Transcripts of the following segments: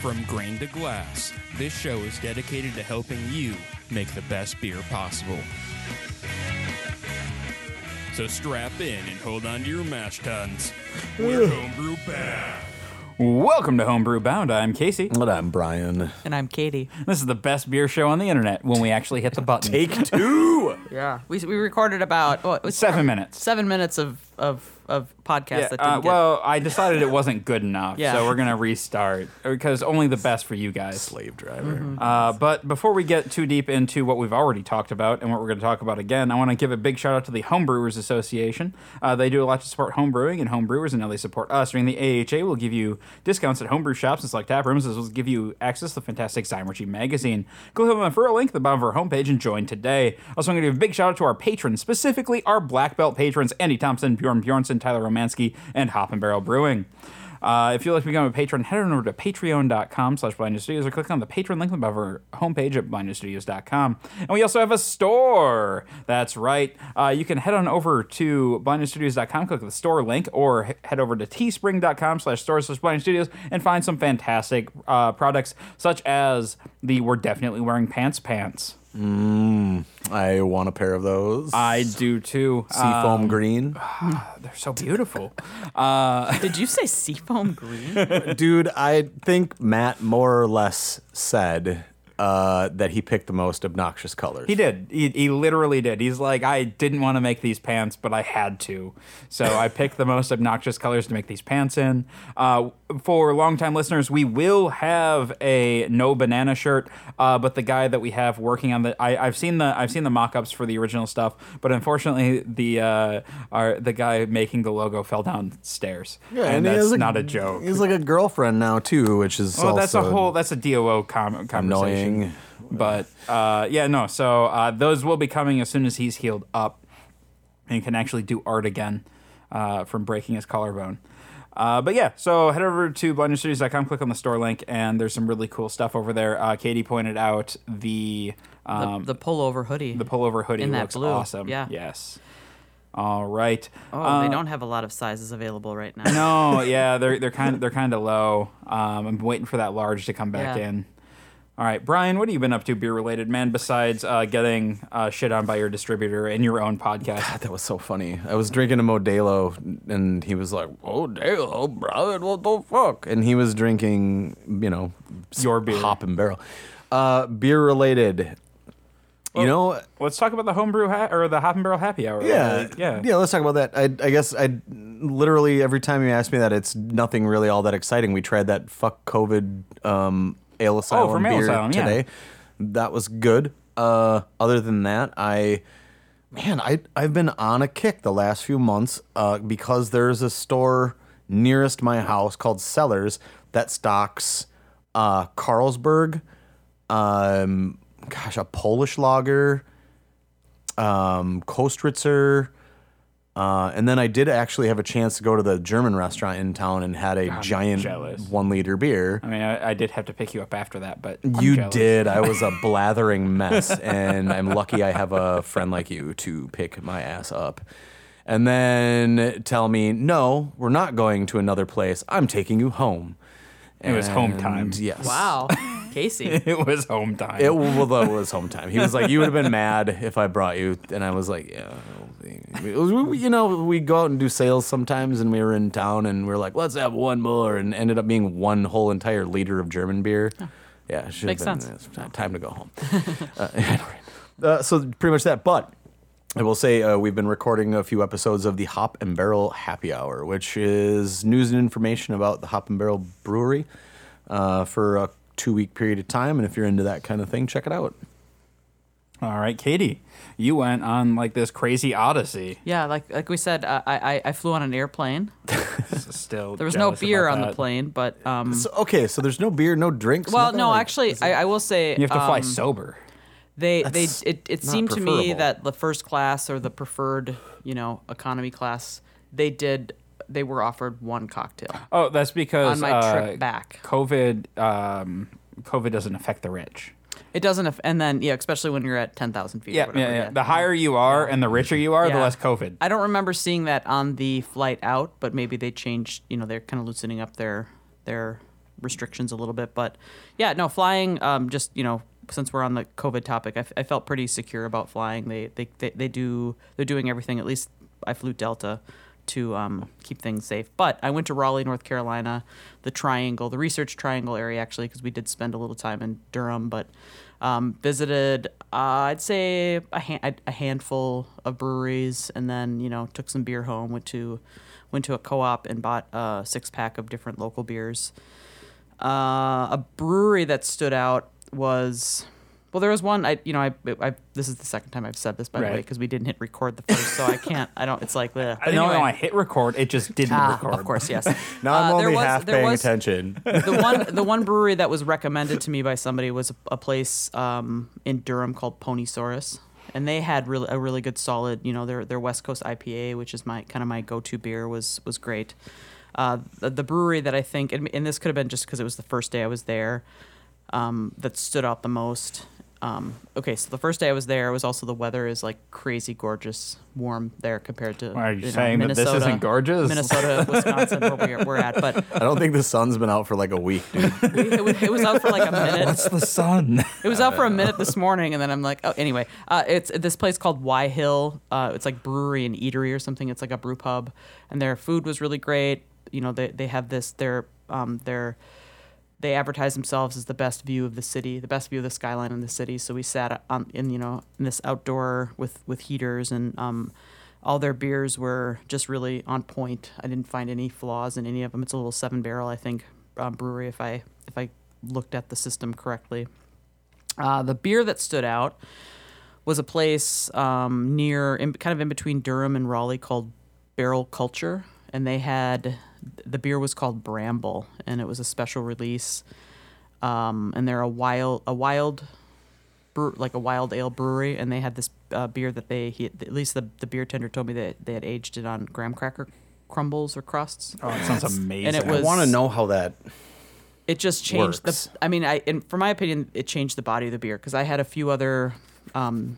From grain to glass, this show is dedicated to helping you make the best beer possible. So strap in and hold on to your mash tuns. We're homebrew bound. Welcome to Homebrew Bound. I'm Casey. But I'm Brian. And I'm Katie. This is the best beer show on the internet when we actually hit the button. Take two. Yeah. We, we recorded about what, it was Seven minutes. seven minutes of, of, of podcasts Yeah, that didn't uh, get. well, I decided it wasn't good enough, Yeah. so we're gonna restart because only the best for you guys. Slave driver. Uh, but before we get too deep into what we've already talked about and what we're going to talk about again, I want to give a big shout out to the Homebrewers Association. Uh, they do a lot to support homebrewing and homebrewers, and now they support us. During the AHA, we'll give you discounts at homebrew shops and select tap rooms, as well as give you access to the fantastic Zymurgy magazine. Go ahead and for a link at the bottom of our homepage and join today. Also, I'm going to give a big shout out to our patrons, specifically our black belt patrons Andy Thompson, Bjorn Bjornson, Tyler Romansky, and Hop and Barrel Brewing. Uh, if you'd like to become a patron, head on over to patreon.com slash blinded studios or click on the patron link above our homepage at blindedstudios.com. And we also have a store. That's right. Uh, you can head on over to blindedstudios.com, click the store link, or he- head over to teespring.com slash store slash blinded studios and find some fantastic uh, products such as the We're Definitely Wearing Pants pants. I want a pair of those. I do too. Uh, Seafoam green. they're so beautiful. Did you say seafoam green? Dude, I think Matt more or less said uh, that he picked the most obnoxious colors. He did. He, he literally did. He's like, I didn't want to make these pants, but I had to. So I picked the most obnoxious colors to make these pants in. Uh, for longtime listeners, we will have a no banana shirt, uh, but the guy that we have working on the, I, I've seen the, I've seen the mock-ups for the original stuff, but unfortunately, the, uh, our, the guy making the logo fell downstairs, Yeah, and, he that's has a- not a joke. He's like a girlfriend now too, which is Well, also that's a whole that's a DOO com- conversation. annoying. But uh, yeah, no. So uh, those will be coming as soon as he's healed up and can actually do art again uh, from breaking his collarbone. Uh, but yeah, so head over to blindedstudios.com, click on the store link, and there's some really cool stuff over there. Uh, Katie pointed out the um, the, the pullover hoodie. the pullover hoodie in that looks blue. awesome. Yeah. Yes. All right. oh, Uh, they don't have a lot of sizes available right now. no, yeah, they're they're kind of they're kind of low. Um, I'm waiting for that large to come back Yeah. in. All right, Brian, what have you been up to beer related, man? Besides uh, getting uh, shit on by your distributor and your own podcast. God, that was so funny. I was drinking a Modelo, and he was like, "Oh, "Modelo, Brian, what the fuck?" And he was drinking, you know, Your beer. hop and barrel, uh, beer related. you know, Let's talk about the homebrew ha- or the hop and barrel happy hour. yeah, yeah, yeah. Let's talk about that. I, I guess I literally every time you ask me that, it's nothing really all that exciting. We tried that fuck COVID um, ale asylum Oh, from Ale beer Asylum, yeah. today. That was good. Uh, other than that, I man, I I've been on a kick the last few months uh, because there's a store nearest my house called Sellers that stocks uh, Carlsberg, um, gosh, a Polish lager, um, Kostritzer. Uh, and then I did actually have a chance to go to the German restaurant in town and had a giant jealous. one liter beer. I mean, I, I did have to pick you up after that, but I'm You jealous. did. I was a blathering mess, and I'm lucky I have a friend like you to pick my ass up. And then tell me, no, we're not going to another place. I'm taking you home. It was home time. Yes. Wow, Casey. It was home time. It well, that was home time. He was like, "You would have been mad if I brought you," and I was like, "Yeah." Was, we- you know, we go out and do sales sometimes, and we were in town, and we are like, "Let's have one more," and ended up being one whole entire liter of German beer. Yeah, it should Makes have been, sense. time to go home. uh, uh, so pretty much that, but. I will say uh, we've been recording a few episodes of the Hop and Barrel Happy Hour, which is news and information about the Hop and Barrel Brewery uh, for a two week period of time. And if you're into that kind of thing, check it out. All right, Katie, you went on like this crazy odyssey. Yeah, like like we said, uh, I I, I flew on an airplane. Still, There was no beer about on the plane, but um. So, okay, so there's no beer, no drinks. well, nothing no, like- actually, I, I will say You have to fly um, sober. They they it, it seemed to me that the first class or the preferred you know economy class they did they were offered one cocktail Oh, that's because on my uh, trip back. COVID, um, COVID doesn't affect the rich. It doesn't, aff- and then yeah, especially when you're at ten thousand feet. or Yeah, whatever, yeah, yeah. The higher you are and the richer you are, the Yeah. less COVID. I don't remember seeing that on the flight out, but maybe they changed. You know, they're kind of loosening up their their restrictions a little bit. But yeah, no, flying. Um, just you know, since we're on the COVID topic, I, f- I felt pretty secure about flying. They, they they they do they're doing everything. At least I flew Delta to um, keep things safe. But I went to Raleigh, North Carolina, the Triangle, the Research Triangle area actually, because we did spend a little time in Durham, but. Um, visited, uh, I'd say a, ha- a handful of breweries, and then you know took some beer home. Went to went to a co-op and bought a six pack of different local beers. Uh, a brewery that stood out was well, there was one. I you know I, I this is the second time I've said this by the way because we didn't hit record the first, so I can't. I don't. It's like the. No, no, I hit record, it just didn't Ah, record. of course, yes. Now I'm Uh, only was- half paying was- attention. the one the one brewery that was recommended to me by somebody was a, a place um, in Durham called Ponysaurus, and they had really a really good solid you know their their West Coast IPA, which is my kind of my go to beer, was was great. Uh, the, the brewery that I think and, and this could have been just because it was the first day I was there um, that stood out the most. Um, okay, so the first day I was there was also the weather is like crazy gorgeous, warm there compared to. Are you know, saying that this Minnesota- isn't gorgeous? Minnesota, Wisconsin, where we're, we're at, but I don't think the sun's been out for like a week, dude. it was, it was out for like a minute. It's the sun. It was out for a minute this morning, and then I'm like, oh, anyway, uh, it's this place called Wye Hill. Uh, it's like brewery and eatery or something. It's like a brew pub, and their food was really great. You know, they they have this their um their they advertise themselves as the best view of the city, the best view of the skyline in the city. So we sat on in you know in this outdoor with with heaters and um. All their beers were just really on point. I didn't find any flaws in any of them. It's a little seven barrel, I think, uh, brewery. If I if I looked at the system correctly, uh, the beer that stood out was a place um, near, in, kind of in between Durham and Raleigh called Barrel Culture, and they had the beer was called Bramble, and it was a special release. Um, and they're a wild, a wild, brew, like a wild ale brewery, and they had this uh, beer that they, he, at least the, the beer tender told me that they had aged it on graham cracker crumbles or crusts. Oh, it sounds amazing. And it I want to know how that. it just changed Works. the i mean i in for my opinion it changed the body of the beer because i had a few other um,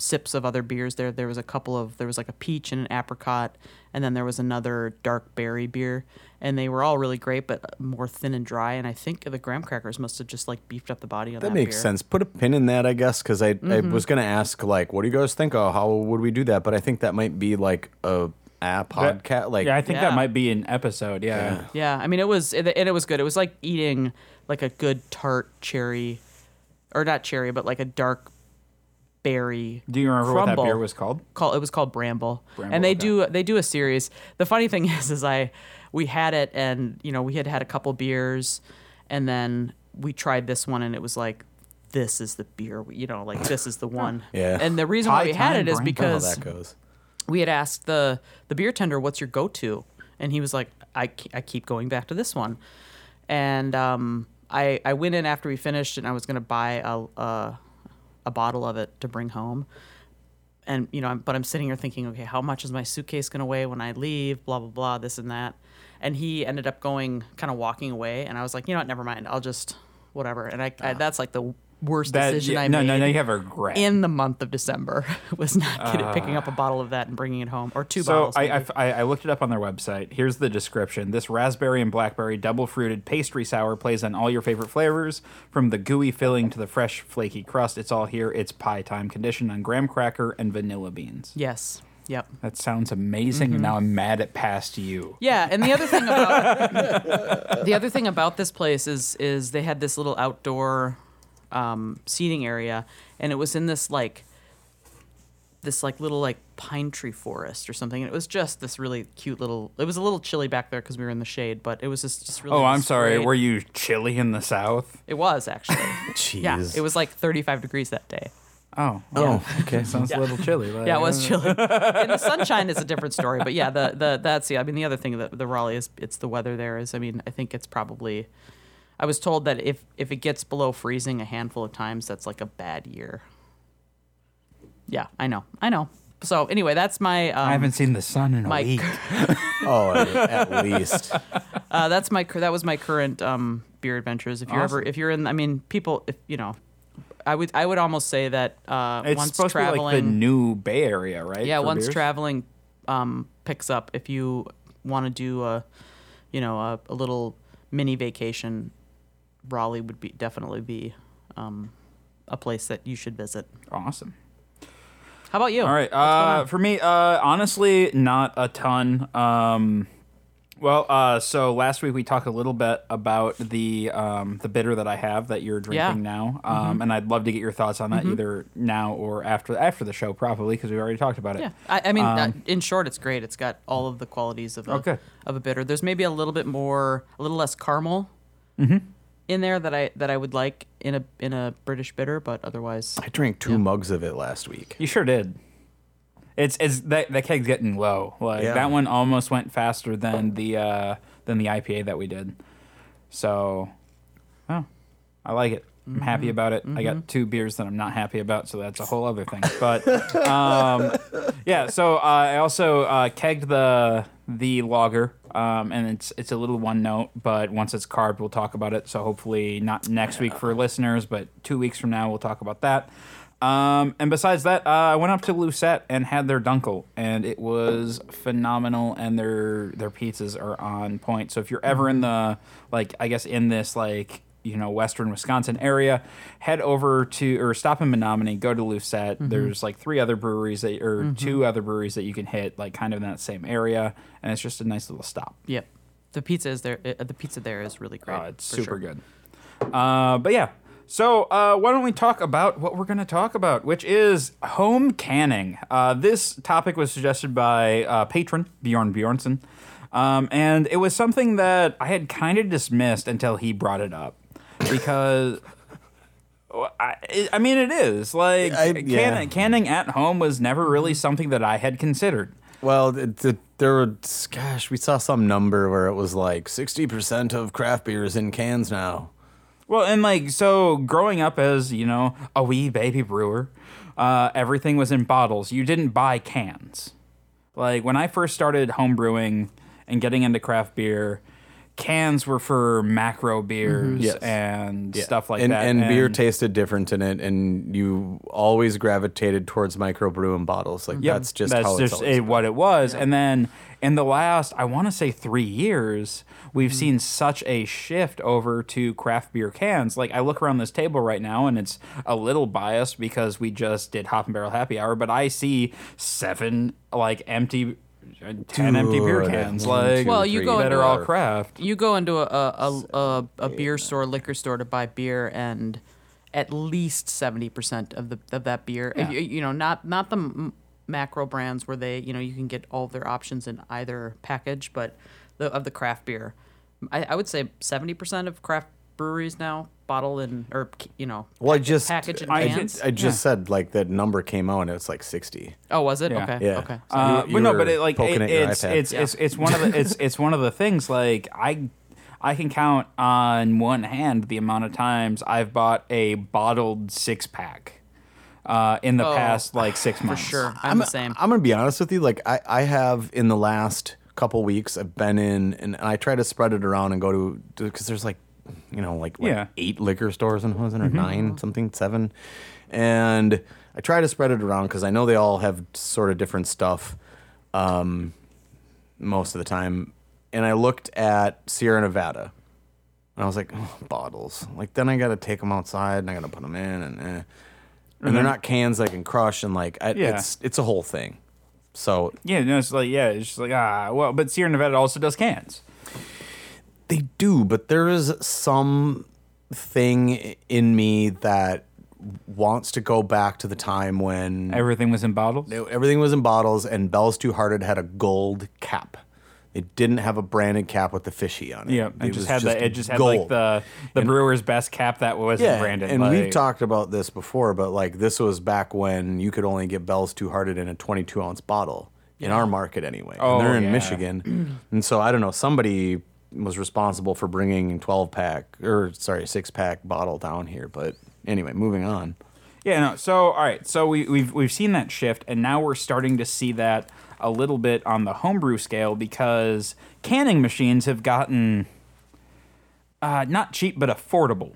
sips of other beers there there was a couple of there was like a peach and an apricot and then there was another dark berry beer and they were all really great but more thin and dry and i think the graham crackers must have just like beefed up the body of that, That makes beer. sense. Put a pin in that, I guess, because I, Mm-hmm. I was gonna ask like, what do you guys think? Oh, how would we do that? But I think that might be like a a podcast. Like, yeah, I think Yeah. that might be an episode. Yeah. yeah i mean it was it, and it was good it was like eating like a good tart cherry or not cherry but like a dark berry Do you remember what crumble. that beer was called? called it was called Bramble. Bramble, and they okay. do they do a series. The funny thing is is I we had it and you know we had had a couple beers and then we tried this one and it was like this is the beer you know like this is the one. Yeah. And the reason why we had time it is Bramble. I don't because that goes. we had asked the the beer tender what's your go-to and he was like I, I keep going back to this one and um, I, I went in after we finished and I was going to buy a, a, a bottle of it to bring home. And you know I'm, but I'm sitting here thinking okay how much is my suitcase going to weigh when I leave? Blah blah blah this and that. And he ended up going kind of walking away. And I was like you know what? Never mind. I'll just whatever. And I, I ah. that's like the worst That, decision yeah, I no, made no, no, no, you have a regret. in the month of December was not getting, picking up a bottle of that and bringing it home or two so bottles. I. I, I looked it up on their website. Here's the description. This raspberry and blackberry double fruited pastry sour plays on all your favorite flavors, from the gooey filling to the fresh flaky crust. It's all here. It's pie time, conditioned on graham cracker and vanilla beans. yes. Yep. That sounds amazing. Mm-hmm. And now I'm mad at past you. Yeah, and the other thing about the other thing about this place is is they had this little outdoor um, seating area, and it was in this like this like little like pine tree forest or something. And it was just this really cute little. It was a little chilly back there because we were in the shade, but it was just just really. Oh, I'm sorry. great- Were you chilly in the south? It was actually. Jeez. yeah, it was like 35 degrees that day. Oh, Oh, okay. sounds a little chilly. Yeah, it was chilly. and the sunshine is a different story, but yeah, the the that's yeah. I mean, the other thing that the Raleigh is it's the weather there is. I mean, I think it's probably. I was told that if if it gets below freezing a handful of times, that's like a bad year. Yeah, I know, I know. So anyway, that's my. Um, I haven't seen the sun in a week. Oh, at least. uh, that's my that was my current um, beer adventures. If you're ever if you're in, I mean, people, if you know, I would I would almost say that uh, It's once supposed traveling, to be like the new Bay Area, right? yeah, once beers? traveling um, picks up, if you want to do a, you know, a, a little mini vacation, Raleigh would be definitely be um, a place that you should visit. Awesome. How about you? All right. Uh, for me, uh, honestly, not a ton. Um, well, uh, so last week we talked a little bit about the um, the bitter that I have that you're drinking Yeah. Mm-hmm. now, um, and I'd love to get your thoughts on that either now or after after the show, probably because we already talked about it. Yeah, I, I mean, Um, in short, it's great. It's got all of the qualities of a Okay. of a bitter. There's maybe a little bit more, a little less caramel Mm-hmm. In there that I that I would like in a in a British bitter, but otherwise, I drank two Yeah. mugs of it last week. You sure did. It's it's that that keg's getting low. Like Yeah. that one almost went faster than the uh, than the IPA that we did. So, oh, I like it. I'm happy Mm-hmm. about it. I got two beers that I'm not happy about, so that's a whole other thing. But um, yeah, so uh, I also uh, kegged the the lager, um, and it's it's a little one note, but once it's carved, we'll talk about it. So hopefully not next week for listeners, but two weeks from now we'll talk about that. Um, and besides that, uh, I went up to Lucette and had their dunkel, and it was phenomenal. And their their pizzas are on point. So if you're ever in the like, I guess in this like you know western Wisconsin area, head over to or stop in Menomonie, go to Lucette. There's like three other breweries that or two other breweries that you can hit like kind of in that same area, and it's just a nice little stop. yep, the pizza is there. Uh, the pizza there is really great. Uh, it's super sure. good. Uh, but yeah, so uh, why don't we talk about what we're going to talk about, which is home canning. Uh, this topic was suggested by uh, patron Bjorn Bjornson, um, and it was something that I had kind of dismissed until he brought it up because. I, I mean, it is like I- can, yeah. canning at home was never really something that I had considered. Well, it, it, there were gosh, we saw some number where it was like 60% of craft beers in cans now. Well, and like so, growing up as you know a wee baby brewer, uh, everything was in bottles. You didn't buy cans. Like when I first started home brewing and getting into craft beer, cans were for macro beers Yes. and stuff like and, that. And beer tasted different in it, and you always gravitated towards microbrew and bottles. Like Yep, that's just that's how just it- what it was. And then in the last, I want to say three years, Mm-hmm. we've seen such a shift over to craft beer cans. Like I look around this table right now, and it's a little biased because we just did Hop and Barrel Happy Hour, but I see seven like empty. Ten empty beer cans, like two, Well, you go that into all craft. You go into a a, a, a, a beer store, liquor store to buy beer, and at least seventy percent of the of that beer, Yeah. you, you know, not not the m- macro brands where they, you know, you can get all their options in either package, but the of the craft beer, I, I would say seventy percent of craft breweries now bottle and or you know, Well, I just package and I, cans. I just said like that number came out and it's like 60. oh, was it? Yeah. Okay, Yeah. okay. Uh, You- but no, but it, like it, it's it's Yeah. it's it's one of the it's it's one of the things like I I can count on one hand the amount of times I've bought a bottled six pack uh, in the Oh, past like six months. For months. sure, I'm, the same. I'm gonna be honest with you. Like I, I have in the last couple weeks, I've been in and, and I try to spread it around and go to because there's like, you know, like, like Yeah. eight liquor stores in Hudson or nine something seven, and I try to spread it around because I know they all have sort of different stuff, um, most of the time. And I looked at Sierra Nevada, and I was like, oh, bottles. Like then I got to take them outside and I got to put them in and. Eh. And they're not cans I can crush, and like I, Yeah. it's it's a whole thing. So Yeah, no, it's like yeah, it's just like ah, well, but Sierra Nevada also does cans. They do, but there is some thing in me that wants to go back to the time when Everything was in bottles. everything was in bottles and Bell's Two Hearted had a gold cap. It didn't have a branded cap with the fishy on it. Yeah, it, just had the it just had like gold. the the brewer's best cap that wasn't yeah, branded. and like, we've talked about this before, but like this was back when you could only get Bell's Two Hearted in a 22 ounce bottle in our market anyway. Oh, and they're in yeah. Michigan, and so I don't know. Somebody was responsible for bringing 12 pack or sorry, six pack bottle down here. But anyway, moving on. Yeah, no. So, all right. So we, we've we've seen that shift, and now we're starting to see that a little bit on the homebrew scale because canning machines have gotten uh, not cheap but affordable.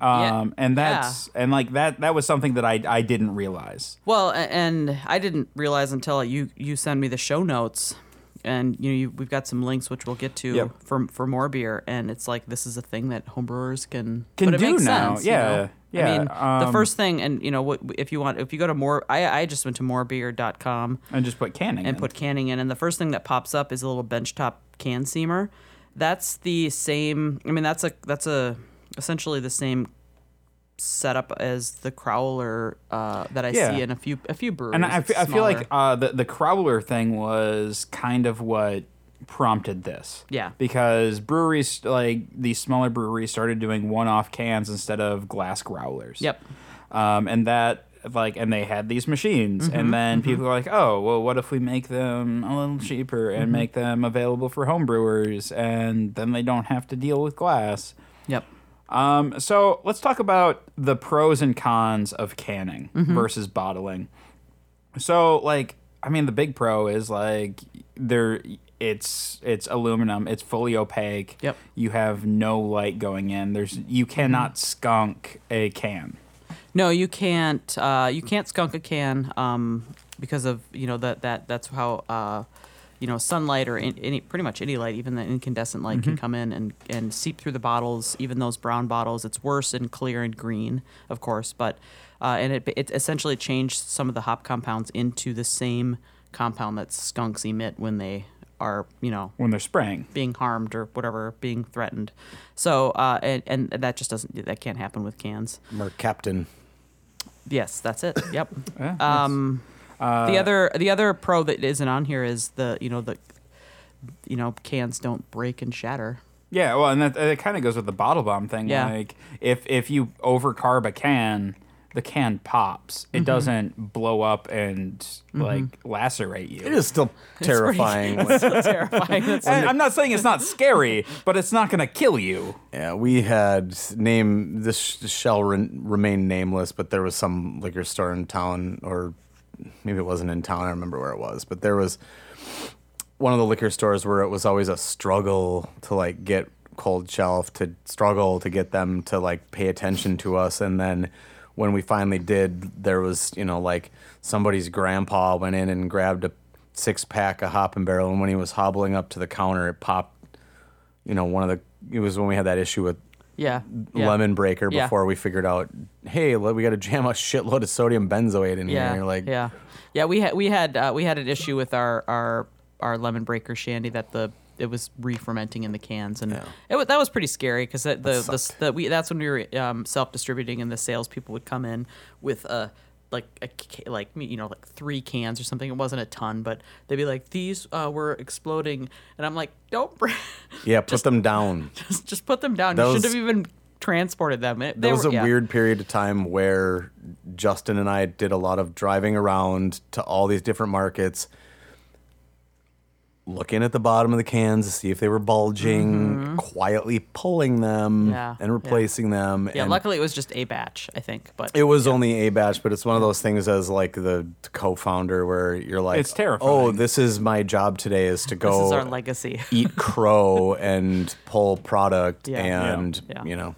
Yeah. Um, and that's and like that that was something that I I didn't realize. Well, and I didn't realize until you you send me the show notes, and you know you, we've got some links which we'll get to Yep. for for more beer, and it's like this is a thing that homebrewers can Can but it do makes now. sense, you Yeah, know? yeah, I mean, the um, first thing, and you know what if you want if you go to more, I I just went to morebeer.com And just put canning and in. put canning in, and the first thing that pops up is a little benchtop can seamer. That's the same. I mean, that's a that's a essentially the same setup as the crowler uh, that I Yeah. see in a few a few breweries. and I, fe- I feel like uh, the the crowler thing was kind of what prompted this. Yeah. Because breweries like these smaller breweries started doing one-off cans instead of glass growlers. Yep. Um, and that like and they had these machines Mm-hmm, and then people were like oh well what if we make them a little cheaper and Mm-hmm. make them available for home brewers and then they don't have to deal with glass Yep. Um, so let's talk about the pros and cons of canning Mm-hmm. versus bottling. So, like, I mean, the big pro is like there. It's it's aluminum. It's fully opaque. Yep. You have no light going in. There's you cannot skunk a can. No, you can't. Uh, you can't skunk a can um, because of you know that that that's how uh, you know sunlight or in, any pretty much any light, even the incandescent light, can come in and and seep through the bottles. Even those brown bottles, it's worse in clear and green, of course. But uh, and it it essentially changed some of the hop compounds into the same compound that skunks emit when they are you know when they're spraying. being harmed or whatever, being threatened. So uh, and and that just doesn't that can't happen with cans. Mercaptan. Yes, that's it. Yep. Yeah, Um, the other the other pro that isn't on here is the you know the you know cans don't break and shatter. Yeah, well, and that it kind of goes with the bottle bomb thing. Yeah. Like if if you overcarb a can, the can pops. It Mm-hmm. doesn't blow up and like lacerate you. It is still terrifying. when- So terrifying. That's- And I'm not saying it's not scary, but it's not going to kill you. Yeah, we had name this sh- shall re- remain nameless, but there was some liquor store in town, or maybe it wasn't in town. I remember where it was, but there was one of the liquor stores where it was always a struggle to like get cold shelf, to struggle to get them to like pay attention to us, and then when we finally did, there was you know like somebody's grandpa went in and grabbed a six pack of Hop and Barrel, and when he was hobbling up to the counter, it popped you know, one of the it was when we had that issue with yeah. yeah. lemon breaker Yeah. before we figured out, hey, we got to jam a shitload of sodium benzoate in here. Yeah. And like, yeah. Yeah. We had we had uh, we had an issue with our our our lemon breaker shandy that the it was re-fermenting in the cans and it wa- that was pretty scary because the the, the, the we that's when we were um, self-distributing and the salespeople would come in with a like a like you know like three cans or something. It wasn't a ton but they'd be like these uh, were exploding. And I'm like don't br- yeah, put them down. just just put them down. That you shouldn't have even transported them. It- There was were- a yeah. weird period of time where Justin and I did a lot of driving around to all these different markets, looking at the bottom of the cans to see if they were bulging, quietly pulling them Mm-hmm. Yeah, and yeah. replacing them. yeah and luckily it was just a batch I think but It was only a batch, but it's one of those things as like the co-founder where you're like, It's terrifying. Oh, this is my job today is to go this is our legacy eat crow and pull product Yeah. and Yeah. you know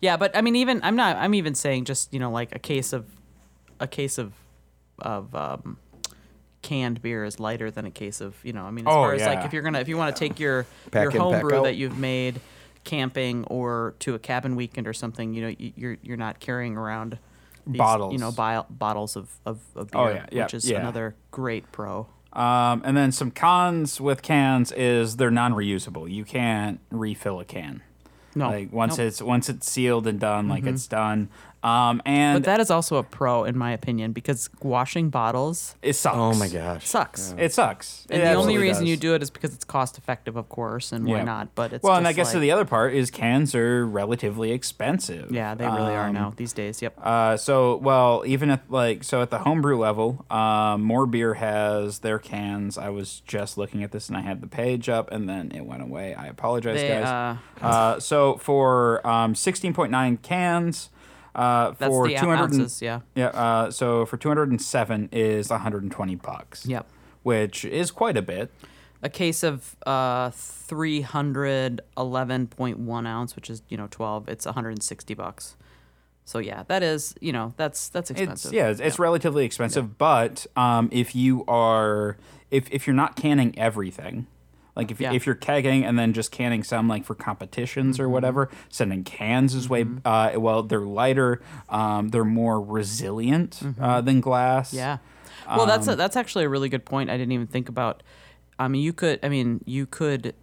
Yeah, but I mean, even I'm not. I'm even saying just you know like a case of, a case of, of um, canned beer is lighter than a case of you know. I mean, as Oh, far as like if you're gonna if you want to take your Pack your in, pack homebrew out. that you've made camping or to a cabin weekend or something, you know, you- you're you're not carrying around. These, Bottles. you know, bi- bottles of, of, of beer, Oh, yeah, yeah, which is yeah. another great pro. Um, and then some cons with cans is they're non-reusable. You can't refill a can. No, Like once Nope. it's once it's sealed and done, like it's done. Um, and but that is also a pro in my opinion because washing bottles it sucks. oh my gosh sucks. It sucks. And It the only reason does. you do it is because it's cost effective, of course, and why Yeah. not? But it's well, and I guess like, the other part is cans are relatively expensive. yeah, they really are Um, now these days. Yep. Uh, so well, even at like so at the homebrew level, um, more beer has their cans. I was just looking at this and I had the page up and then it went away. I apologize, They, guys. Uh, so for um, sixteen point nine cans, uh, for two hundred ounces. Yeah. yeah, uh, so for two hundred and seven is one hundred and twenty bucks. Yep. which is quite a bit. A case of uh, 311.1 ounce, which is you know 12. It's 160 bucks. So yeah, that is you know that's that's expensive. It's yeah, it's, it's relatively expensive, but um, if you are if if you're not canning everything, like if Yeah. if you're kegging and then just canning some like for competitions Mm-hmm. or whatever, sending cans is way uh, well they're lighter, um, they're more resilient uh, than glass. Mm-hmm. Yeah. Well, that's a, Um, that's actually a really good point. I didn't even think about. I mean, you could. I mean, you could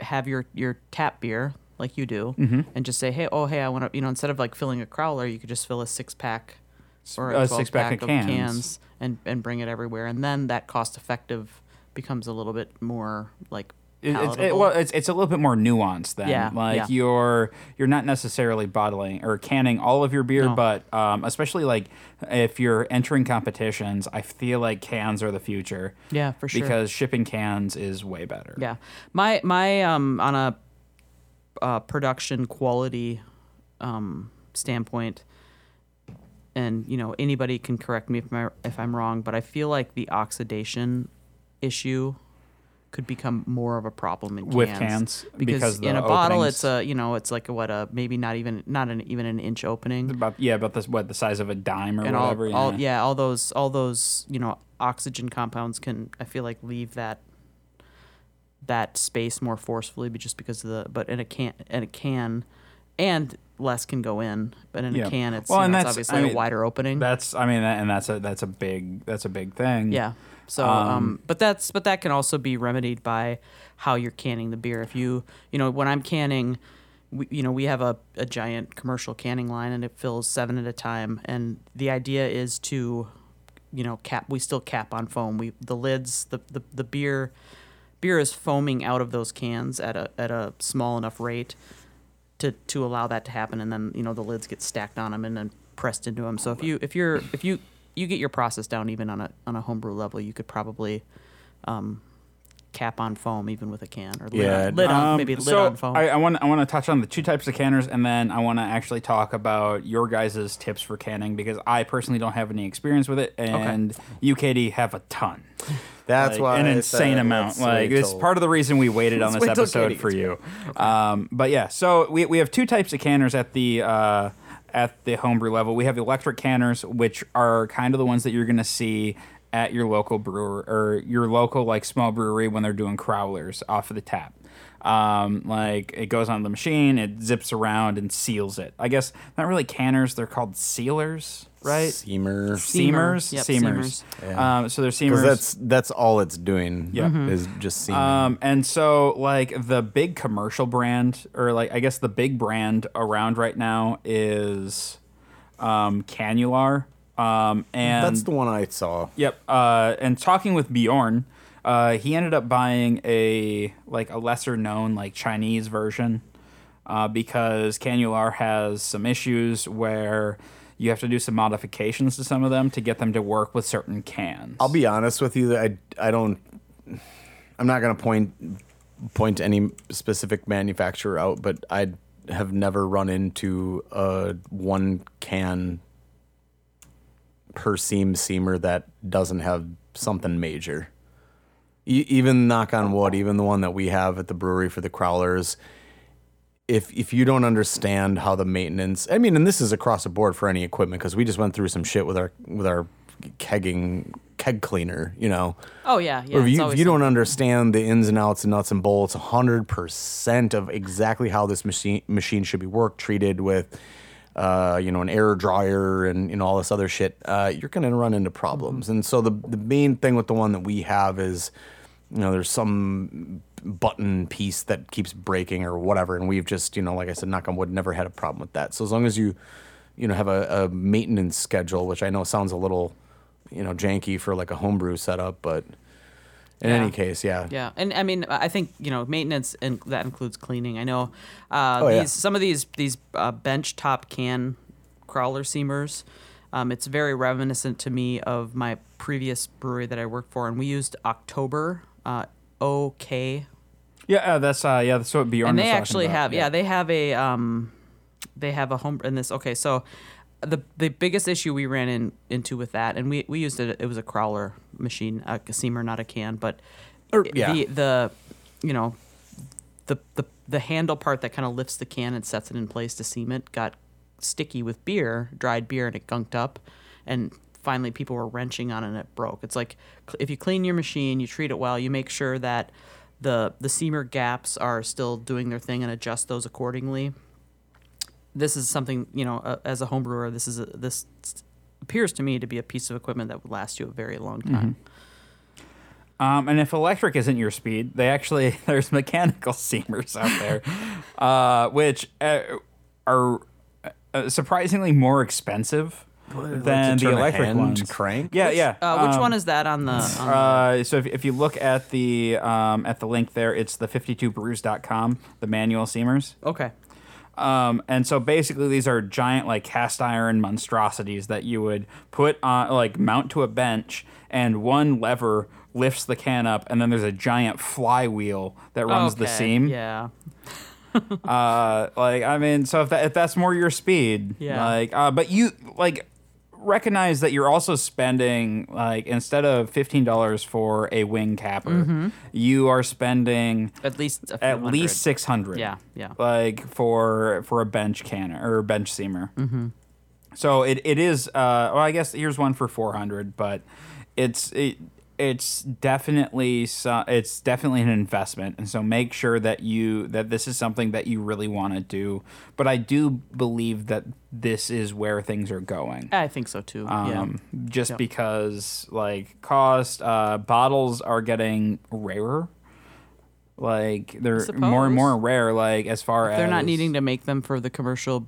have your your tap beer like you do, Mm-hmm. and just say, hey, oh, hey, I want to. You know, instead of like filling a crowler, you could just fill a six pack or a, a six-pack pack of cans. and and bring it everywhere, and then that cost effective becomes a little bit more like it's, it, well, it's, it's a little bit more nuanced than Yeah, like yeah. you're you're not necessarily bottling or canning all of your beer, No. but um, especially like if you're entering competitions, I feel like cans are the future. Yeah, for sure. Because shipping cans is way better. Yeah, my my um on a uh, production quality um standpoint, and you know anybody can correct me if my if I'm wrong, but I feel like the oxidation issue could become more of a problem in cans. With cans, because, because in a bottle openings- it's a you know it's like a, what a maybe not even not an even an inch opening About yeah, about this what the size of a dime or and whatever. all, all yeah all those all those you know oxygen compounds can i feel like leave that that space more forcefully but just because of the but in a can in a can and less can go in but in Yeah. a can it's, Well, you know, it's that's- obviously I a mean, wider opening That's I mean, and that's a that's a big that's a big thing. yeah so um, but that's but that can also be remedied by how you're canning the beer. If you you know when i'm canning we, you know we have a, a giant commercial canning line and it fills seven at a time. And the idea is to you know cap we still cap on foam. We the lids the the, the beer beer is foaming out of those cans at a at a small enough rate to to allow that to happen. And then you know the lids get stacked on them and then pressed into them so if you if you're if you you get your process down even on a on a homebrew level you could probably um, cap on foam even with a can or lid, Yeah, on, lid on Um, maybe lid so on foam I, I want I want to touch on the two types of canners, and then I want to actually talk about your guys' tips for canning because I personally don't have any experience with it, and UKD have a ton. That's Like, why an insane said amount. Like it's part of the reason we waited on this episode Katie for gets you. Um, but yeah, so we, we have two types of canners at the uh, at the homebrew level. We have electric canners, which are kind of the ones that you're going to see at your local brewer or your local like small brewery when they're doing crowlers off of the tap. Um, like it goes on the machine, it zips around and seals it. I guess not really canners; they're called sealers, right? Seamer. Seamers, Yep, seamers. Yeah. Um, so they're seamers. that's that's all it's doing. Yeah. Is just seaming. Um, and so like the big commercial brand, or like I guess the big brand around right now is um, Cannular. Um, and that's the one I saw. Yep. Uh, and talking with Bjorn, uh, he ended up buying a like a lesser known like Chinese version uh, because Cannular has some issues where you have to do some modifications to some of them to get them to work with certain cans. I'll be honest with you. I I don't. I'm not gonna point point any specific manufacturer out, but I have never run into a one can per seam seamer that doesn't have something major. E- even knock on wood, even the one that we have at the brewery for the crowlers. If if you don't understand how the maintenance, I mean, and this is across the board for any equipment because we just went through some shit with our with our kegging keg cleaner, you know. oh yeah yeah Or if you, if you don't understand the ins and outs and nuts and bolts, 100% of exactly how this machine machine should be worked, treated with, uh, you know, an air dryer and you know all this other shit, uh, you're going to run into problems. And so the the main thing with the one that we have is, you know, there's some button piece that keeps breaking or whatever, and we've just, you know, like I said, knock on wood, never had a problem with that. So as long as you, you know, have a, a maintenance schedule, which I know sounds a little, you know, janky for like a homebrew setup, but in Yeah. any case, yeah. Yeah, and I mean, I think you know maintenance, and that includes cleaning. I know uh, Oh, these yeah. some of these these uh, bench top can crowler seamers. Um, it's very reminiscent to me of my previous brewery that I worked for, and we used Oktober uh, OK, yeah, uh, that's uh, yeah, that's what Bjorn. and they actually about, have yeah. they have a um, they have a home in this. Okay, so the the biggest issue we ran in into with that, and we we used it. It was a crowler machine, a seamer, not a can, but Or- the the you know the the the handle part that kind of lifts the can and sets it in place to seam it got sticky with beer, dried beer, and it gunked up, and finally people were wrenching on it and it broke. It's like if you clean your machine, you treat it well, you make sure that the the seamer gaps are still doing their thing and adjust those accordingly. This is something you know, uh, as a home brewer, this is a, this appears to me to be a piece of equipment that would last you a very long time. Um, and if electric isn't your speed, they actually there's mechanical seamers out there, uh, which uh, are uh, surprisingly more expensive than the turn a electric hand ones. crank? Yeah, yeah. Uh, which Um, one is that on the? On the Uh, so if, if you look at the um, at the link there, it's the 52brews.com, the manual seamers. okay. Um, and so basically, these are giant, like cast iron monstrosities that you would put on, like mount to a bench, and one lever lifts the can up, and then there's a giant flywheel that runs the seam. Yeah. Uh, like I mean, so if that if that's more your speed, Yeah. Like, uh, but you like recognize that you're also spending like instead of fifteen dollars for a wing capper, Mm-hmm. you are spending At least at hundred. least six hundred. Yeah, yeah. Like for for a bench canner or bench seamer. Mm-hmm. So it, it is. Uh, well, I guess here's one for four hundred, but it's it, it's definitely so, it's definitely an investment, and so make sure that you that this is something that you really want to do. But I do believe that this is where things are going. I think so too. yeah. Um, just Yep. because like cost uh, bottles are getting rarer. Like they're more and more rare. Like as far as They're not needing to make them for the commercial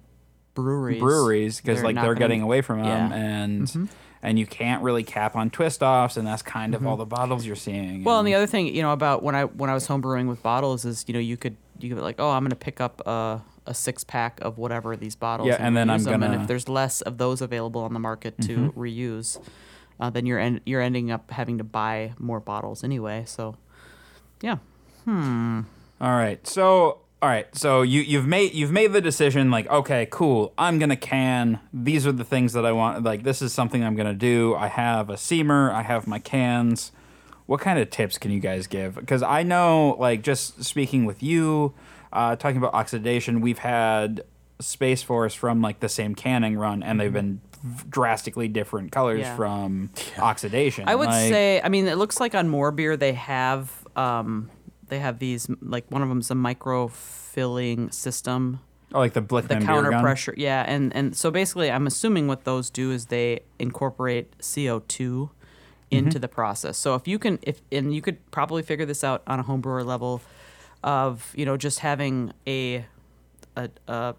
breweries. breweries because like they're getting away from them Yeah. Mm-hmm. And and you can't really cap on twist offs and that's kind of all the bottles you're seeing. Well, and the other thing, you know, about when I when I was homebrewing with bottles is, you know, you could you could be like, oh, I'm gonna pick up a, a six pack of whatever these bottles. Yeah, and then I'm them. And gonna- Mm-hmm. if there's less of those available on the market to reuse, uh, then you're en- you're ending up having to buy more bottles anyway. So, yeah. Hmm. All right. So all right. So you you've made you've made the decision like okay, cool. I'm going to can. These are the things that I want like this is something I'm going to do. I have a seamer, I have my cans. What kind of tips can you guys give? Cuz I know like just speaking with you uh, talking about oxidation, we've had Space Force from like the same canning run and they've been drastically different colors Yeah. from oxidation. I would Like- say, I mean, it looks like on more beer they have um, they have these like one of them's a micro filling system. oh, like the Blichmann the counter pressure yeah and and so basically i'm assuming what those do is they incorporate co2 into Mm-hmm. the process so if you can if and you could probably figure this out on a home brewer level of you know just having a a a,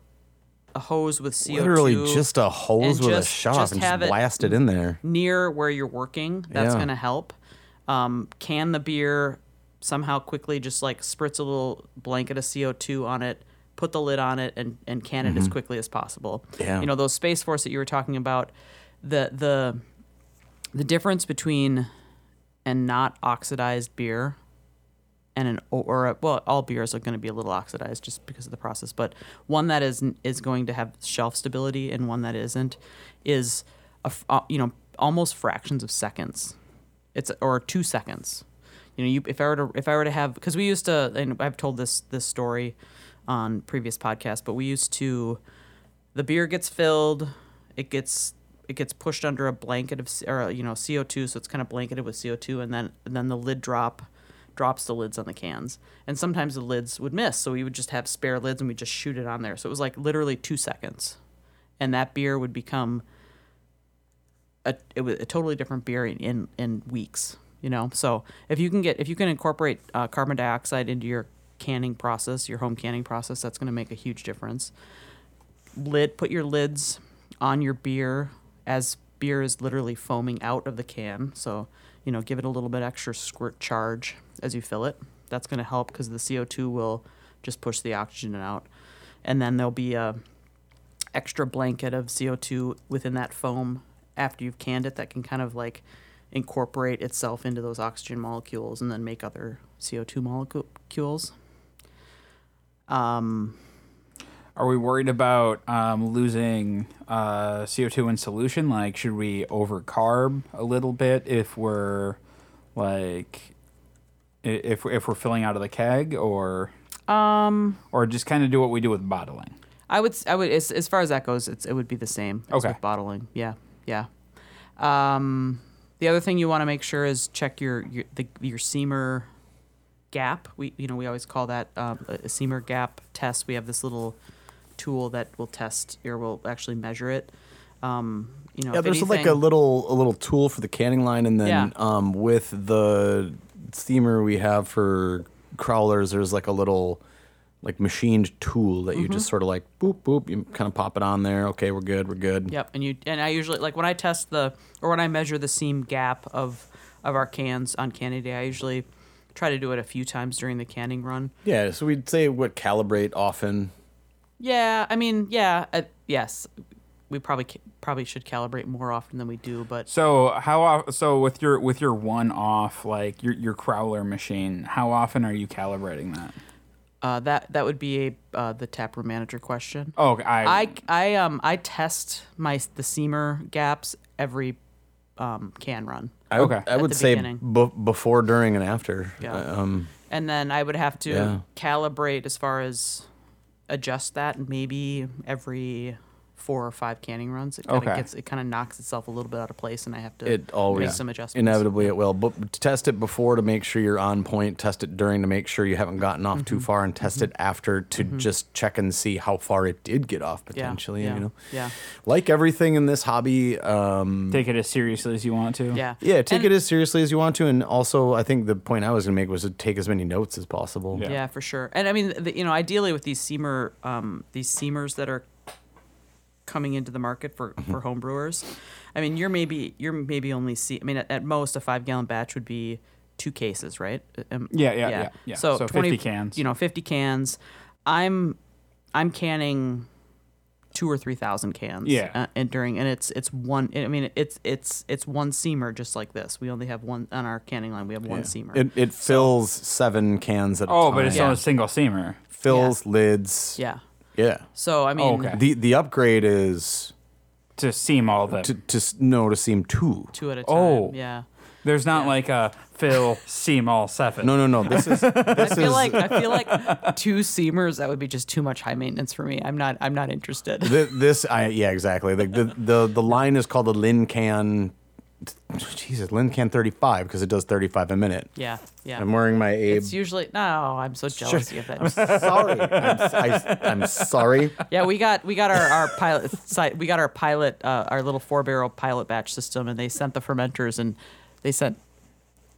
a hose with co2 Literally just a hose with just- a shop just and just blast it in there. near where you're working that's Yeah. going to help um, can the beer somehow quickly just like spritz a little blanket of co2 on it put the lid on it and, and can it as quickly as possible. Yeah. you know those space force that you were talking about the the the difference between and not oxidized beer and an or a, well all beers are going to be a little oxidized just because of the process but one that is is going to have shelf stability and one that isn't is a uh, you know almost fractions of seconds. It's or 2 seconds you know you if I were to if I were to have cuz we used to and I've told this this story on previous podcasts but we used to the beer gets filled it gets it gets pushed under a blanket of or you know CO2 so it's kind of blanketed with CO2 and then and then the lid drop drops the lids on the cans. And sometimes the lids would miss so we would just have spare lids and we just shoot it on there. So it was like literally 2 seconds. And that beer would become a, it was a totally different beer in, in, in weeks you know? So if you can get if you can incorporate uh, carbon dioxide into your canning process your home canning process that's going to make a huge difference. Lid put your lids on your beer as beer is literally foaming out of the can. So you know give it a little bit extra squirt charge as you fill it. That's going to help because the co2 will just push the oxygen out. And then there'll be a extra blanket of co2 within that foam after you've canned it that can kind of like incorporate itself into those oxygen molecules and then make other co2 molecules um, Are we worried about um, losing uh, CO2 in solution? Like, should we overcarb a little bit if we're like if if we're filling out of the keg, or um, or just kind of do what we do with bottling? I would I would as, as far as that goes, it's it would be the same as Okay. with bottling. Yeah, yeah. Um, the other thing you want to make sure is check your your the, your seamer gap. We you know we always call that um, a, seamer gap test. We have this little tool that will test or will actually measure it. Um, you know, Yeah, there's like a little a little tool for the canning line, and then Yeah. um, with the seamer we have for crowlers, there's like a little like machined tool that you Mm-hmm. just sort of like boop boop, you kind of pop it on there. Okay, we're good, we're good. Yep, and you and I usually like when I test the or when I measure the seam gap of of our cans on canning day, I usually try to do it a few times during the canning run. Yeah, so we'd say what calibrate often. Yeah, I mean, yeah, uh, yes, we probably probably should calibrate more often than we do, but So how off, so with your with your one off like your your crowler machine, how often are you calibrating that? Uh, that that would be a uh, the taproom manager question. Oh, I, I I um I test my the seamer gaps every um, can run. I would, Okay. I would the say b- before, during, and after. Yeah. Uh, Um, and then I would have to Yeah. calibrate as far as adjust that maybe every four or five canning runs. It kind of Okay. gets it kind of knocks itself a little bit out of place, and I have to it always make some adjustments. inevitably it will. But test it before to make sure you're on point. Test it during to make sure you haven't gotten off Mm-hmm. too far, and test it after to just check and see how far it did get off Yeah, potentially. yeah, You know, yeah, like everything in this hobby. Um, take it as seriously as you want to. yeah, yeah, take And- it as seriously as you want to, and also I think the point I was going to make was to take as many notes as possible. Yeah. Yeah, for sure. And I mean, the, you know, ideally with these seamer, um, these seamers that are coming into the market for Mm-hmm. for home brewers, I mean, you're maybe you're maybe only see. I mean, at, at most, a five gallon batch would be two cases, right? Um, Yeah, yeah, yeah, yeah. So, So 20, 50 cans. You know, fifty cans. I'm I'm canning two or three thousand cans. Yeah. Uh, and during and it's it's one. I mean, it's it's it's one seamer just like this. We only have one on our canning line. We have one Yeah. seamer. It, it fills seven cans at a Oh, time. but it's Yeah. on a single seamer. fills lids. yeah. Yeah. So I oh, mean, okay. The the upgrade is To seam all the. to to s- no to seam two. two at a oh. time. Oh. yeah. there's not yeah. like a fill seam all seven. No, no, no. This is I this feel is like I feel like two seamers that would be just too much high maintenance for me. I'm not I'm not interested. Thi- this I yeah exactly like the the the line is called the Lin Can Jesus Lin Can 35 because it does 35 a minute. Yeah, yeah. I'm wearing my Abe. it's usually no. I'm so jealous of that. sorry. I'm, I, I'm sorry. Yeah, we got we got our, our pilot site. We got our pilot uh, our little four barrel pilot batch system, and they sent the fermenters, and they sent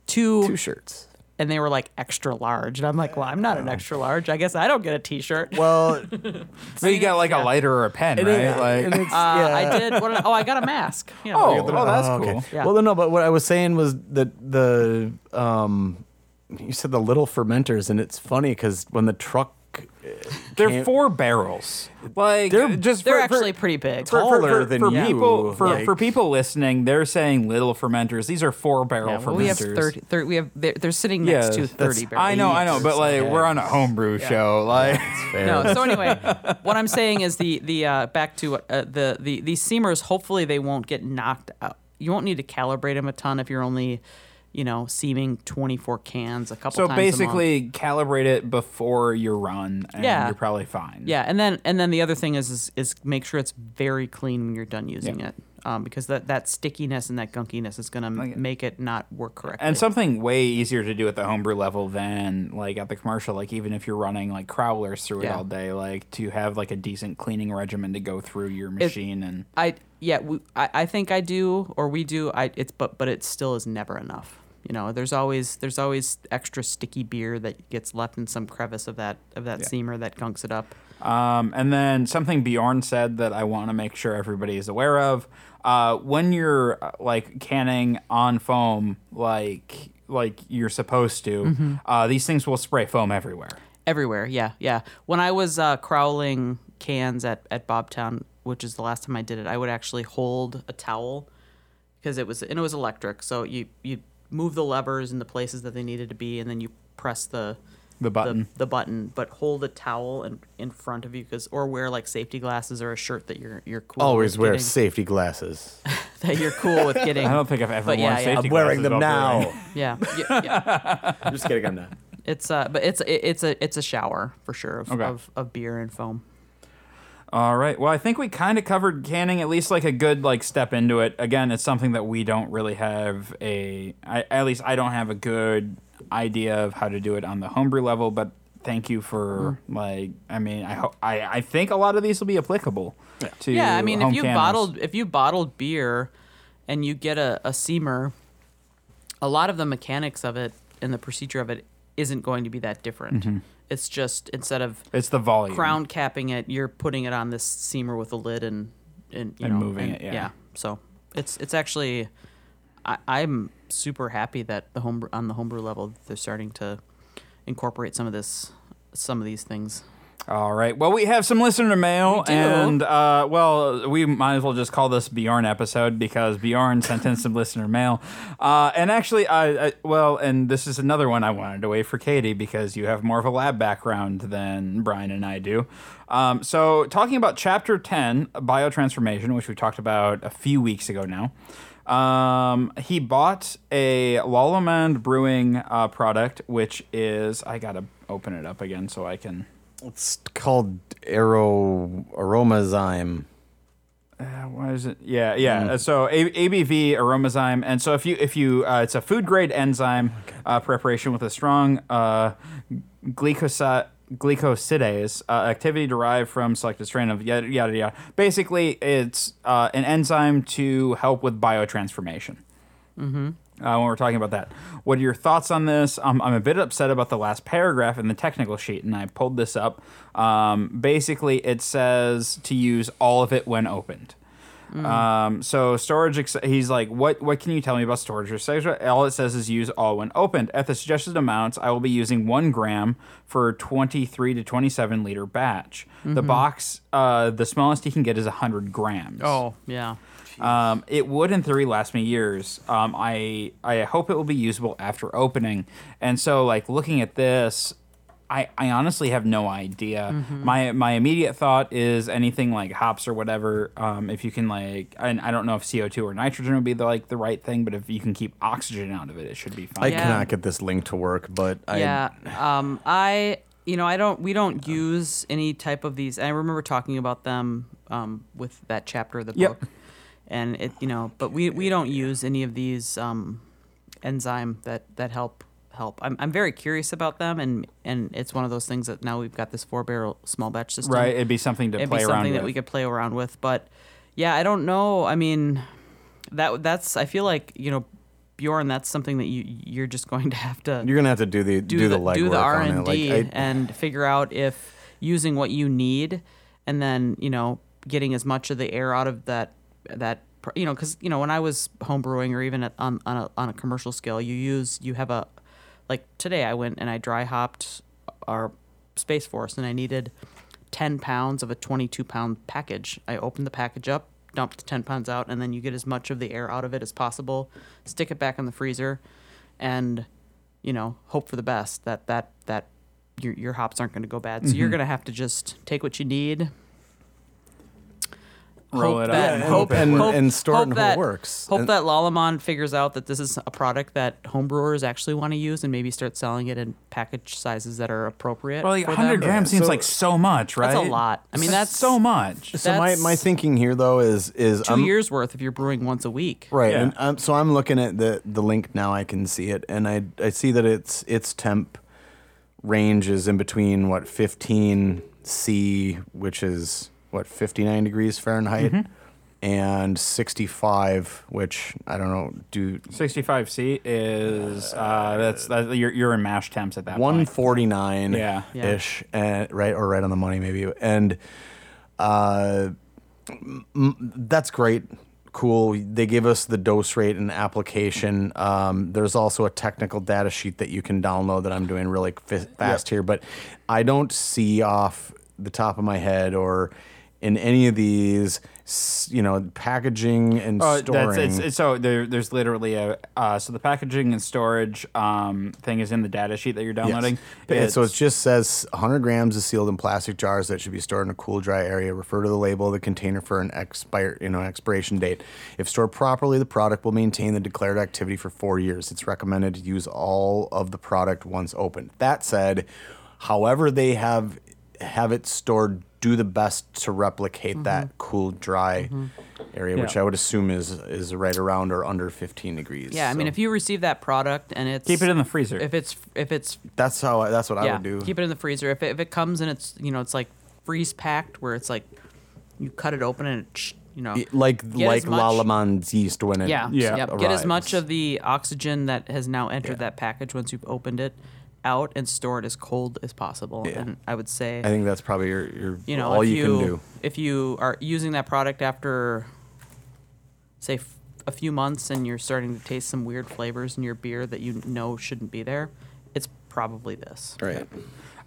two, Two shirts. And they were like extra large, and I'm like, well, I'm not an extra large. I guess I don't get a T-shirt. Well, So you got like a lighter or a pen, it right? is- like, and it's- Uh, yeah. I did. What, did I- oh, I got a mask. Yeah, oh, we got the- oh, that's Oh, okay. cool. Yeah. Well, no, but what I was saying was that the um, you said the little fermenters, and it's funny because when the truck They're came- four barrels. Like They're- just they're for- actually for, pretty big. for, for, taller for, than for you, people for, like- for people listening. They're saying little fermenters. These are four barrel Yeah, fermenters. we have 30, 30 we have they're, they're sitting Yeah, next to that's- 30 barrels. I know, I know, but like Yeah. we're on a homebrew show. Like fair. no. So anyway, what I'm saying is the the uh, back to uh, the the these seamers. Hopefully, they won't get knocked out. You won't need to calibrate them a ton if you're only, you know, seaming 24 cans a couple so times. a month. basically, calibrate it before your run, and Yeah. you're probably fine. yeah. And then and then the other thing is is, is make sure it's very clean when you're done using Yeah. it, um, because that that stickiness and that gunkiness is gonna Like- make it not work correctly. And something way easier to do at the homebrew level than like at the commercial. Like even if you're running like crowlers through it all day, like to have like a decent cleaning regimen to go through your machine and I yeah, we, I, I think I do or we do. I it's but but it still is never enough. You know, there's always there's always extra sticky beer that gets left in some crevice of that of that Yeah. seamer that gunks it up. Um, and then something Bjorn said that I want to make sure everybody is aware of. Uh, when you're uh, like canning on foam, like like you're supposed to, Mm-hmm. uh, these things will spray foam everywhere. Everywhere, yeah, yeah. When I was uh, crowling cans at, at Bobtown, which is the last time I did it, I would actually hold a towel because it was and it was electric. So you you move the levers in the places that they needed to be, and then you press the The button. the, the button, but hold a towel in, in front of you, because or wear like safety glasses or a shirt that you're you're cool. Always with wear getting, safety glasses. that you're cool with getting. I don't think I've ever But worn yeah, yeah. safety I'm wearing glasses them now. brewing. yeah, yeah, yeah. I'm just kidding. I'm not. It's uh, but it's it, it's a it's a shower for sure of, Okay. of, of beer and foam. All right. Well, I think we kind of covered canning, at least like a good like step into it. Again, it's something that we don't really have a. I, at least I don't have a good idea of how to do it on the homebrew level. But thank you for Mm. like. I mean, I hope I I think a lot of these will be applicable. To Yeah, I mean, home if you canners. bottled if you bottled beer, and you get a, a seamer, a lot of the mechanics of it and the procedure of it isn't going to be that different. Mm-hmm. It's just instead of it's the volume. crown capping it, you're putting it on this seamer with a lid and and you And know moving it, yeah. So it's it's actually, I, I'm super happy that the home on the homebrew level they're starting to incorporate some of this some of these things. All right. Well, we have some listener mail, and uh, well, we might as well just call this Bjorn episode because Bjorn sent in some listener mail. Uh, and actually, I, I well, and this is another one I wanted to wait for Katie because you have more of a lab background than Brian and I do. Um, so, talking about Chapter Ten, biotransformation, which we talked about a few weeks ago now. Um, he bought a Lallemand Brewing uh, product, which is I gotta open it up again so I can. It's called Aero Aromazyme. Uh, why is it? Yeah, yeah. uh, So A- ABV aromazyme, and so if you if you uh, it's a food grade enzyme uh, preparation with a strong uh, glycosi- glycosidase uh, activity derived from selected strain of yada yada yada. Basically, it's uh, an enzyme to help with biotransformation. Mm-hmm. Uh, when we're talking about that, what are your thoughts on this? Um, I'm a bit upset about the last paragraph in the technical sheet, and I pulled this up. Um, basically, it says to use all of it when opened. Um, so storage, ex- he's like, what, what can you tell me about storage? etc.? All it says is use all when opened. At the suggested amounts, I will be using one gram for 23 to 27 liter batch. The box, uh, the smallest you can get is 100 grams. Oh yeah. Um, it would, in theory, last me years. Um, I I hope it will be usable after opening. And so, like looking at this, I, I honestly have no idea. Mm-hmm. My my immediate thought is anything like hops or whatever. Um, if you can like, and I don't know if CO two or nitrogen would be the, like the right thing, but if you can keep oxygen out of it, it should be I fine. Yeah. cannot get this link to work, but I yeah um i you know i don't we don't use any type of these i remember talking about them um with that chapter of the Yep. book and it you know but we we don't use any of these um enzyme that that help help i'm, I'm very curious about them and and it's one of those things that now we've got this four barrel small batch system Right, it'd be something to it'd play be around something with. that we could play around with but yeah i don't know i mean that that's i feel like you know bjorn that's something that you you're just going to have to you're gonna have to do the do, do, the, the, do the R on and it. D Like, I- and figure out if using what you need, and then you know getting as much of the air out of that that you know because you know when I was homebrewing or even at, on on a, on a commercial scale, you use you have a like today I went and I dry hopped our Space Force and I needed ten pounds of a twenty two pound package. I opened the package up. Dumped the 10 pounds out, and then you get as much of the air out of it as possible. Stick it back in the freezer, and you know, hope for the best that that that your your hops aren't going to go bad. So Mm-hmm. you're going to have to just take what you need. Roll hope it up that, and hope, hope and- hope- and store hope and hope it that, works. Hope And- that Lallemand figures out that this is a product that homebrewers actually want to use and maybe start selling it in package sizes that are appropriate. well, like 100 them. grams seems So- like so much, right? That's a lot. I mean, that's so much. so my, my thinking here though is is 2 I'm, years worth if you're brewing once a week. Right, Yeah. and um, so I'm looking at the the link now. I can see it, and I I see that its its temp range is in between what 15 C, which is what 59 degrees Fahrenheit, Mm-hmm. and 65, which I don't know. Do 65C is uh, that's that, you're you're in mash temps at that 149 Yeah. Yeah. ish, and right or right on the money maybe, and uh, m- m- that's great. Cool. They give us the dose rate and application. Um, there's also a technical data sheet that you can download that I'm doing really fi- fast here, but I don't see off the top of my head or in any of these, you know, packaging and Oh, storing. it's, it's so there, there's literally a uh, so the packaging and storage um, thing is in the data sheet that you're downloading. Yes. so it just says 100 grams is sealed in plastic jars that should be stored in a cool, dry area. Refer to the label of the container for an expire, you know, expiration date. If stored properly, the product will maintain the declared activity for four years. It's recommended to use all of the product once opened. That said, however they have have it stored do the best to replicate Mm-hmm. that cool, dry area, which I would assume is is right around or under 15 degrees. Yeah, I mean, if you receive that product and it's Keep it in the freezer. if it's if it's that's how I, that's what I would do. keep it in the freezer. If it, if it comes and it's you know it's like freeze packed where it's like you cut it open and it, sh- you know Y- like like as much- Lallemand's yeast when it yeah Yeah. yep. get as much of the oxygen that has now entered Yeah. that package once you've opened it out and store it as cold as possible. Yeah. And I would say I think that's probably your, your you know all if you, you, can do. if you are using that product after say f- a few months and you're starting to taste some weird flavors in your beer that you know shouldn't be there it's probably this Right.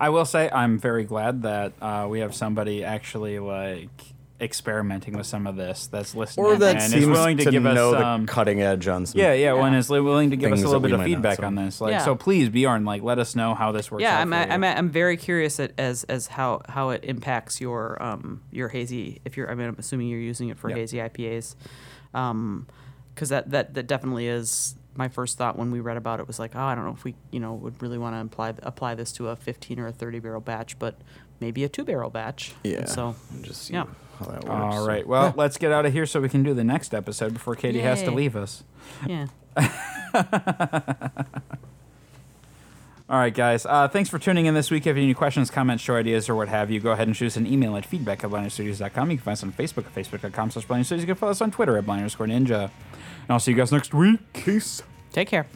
I will say I'm very glad that uh, we have somebody actually like experimenting with some of this that's listening Or that and seems is willing to, to give know us um, the cutting edge on some. yeah, yeah, Yeah. one is li- willing to give us a little bit of might not, feedback so. on this. Like, Yeah. so please, Bjorn, like, let us know how this works. yeah out I'm, for you. I'm, I'm very curious at, as as how how it impacts your um your hazy if you're I mean I'm assuming you're using it for Yep. hazy IPAs um because that, that that definitely is my first thought when we read about it was like oh I don't know if we you know would really want to apply apply this to a 15 or a 30 barrel batch but maybe a two barrel batch Yeah. And so just see yeah. how that works. All right. Well, let's get out of here so we can do the next episode before Katie has to leave us. yeah All right, guys. Uh, thanks for tuning in this week. If you have any questions, comments, show ideas, or what have you, go ahead and shoot us an email at feedback at blindedstudios.com. You can find us on Facebook at facebook.com slash blindstudios. You can follow us on Twitter at blind ninja. And I'll see you guys next week. Peace. take care.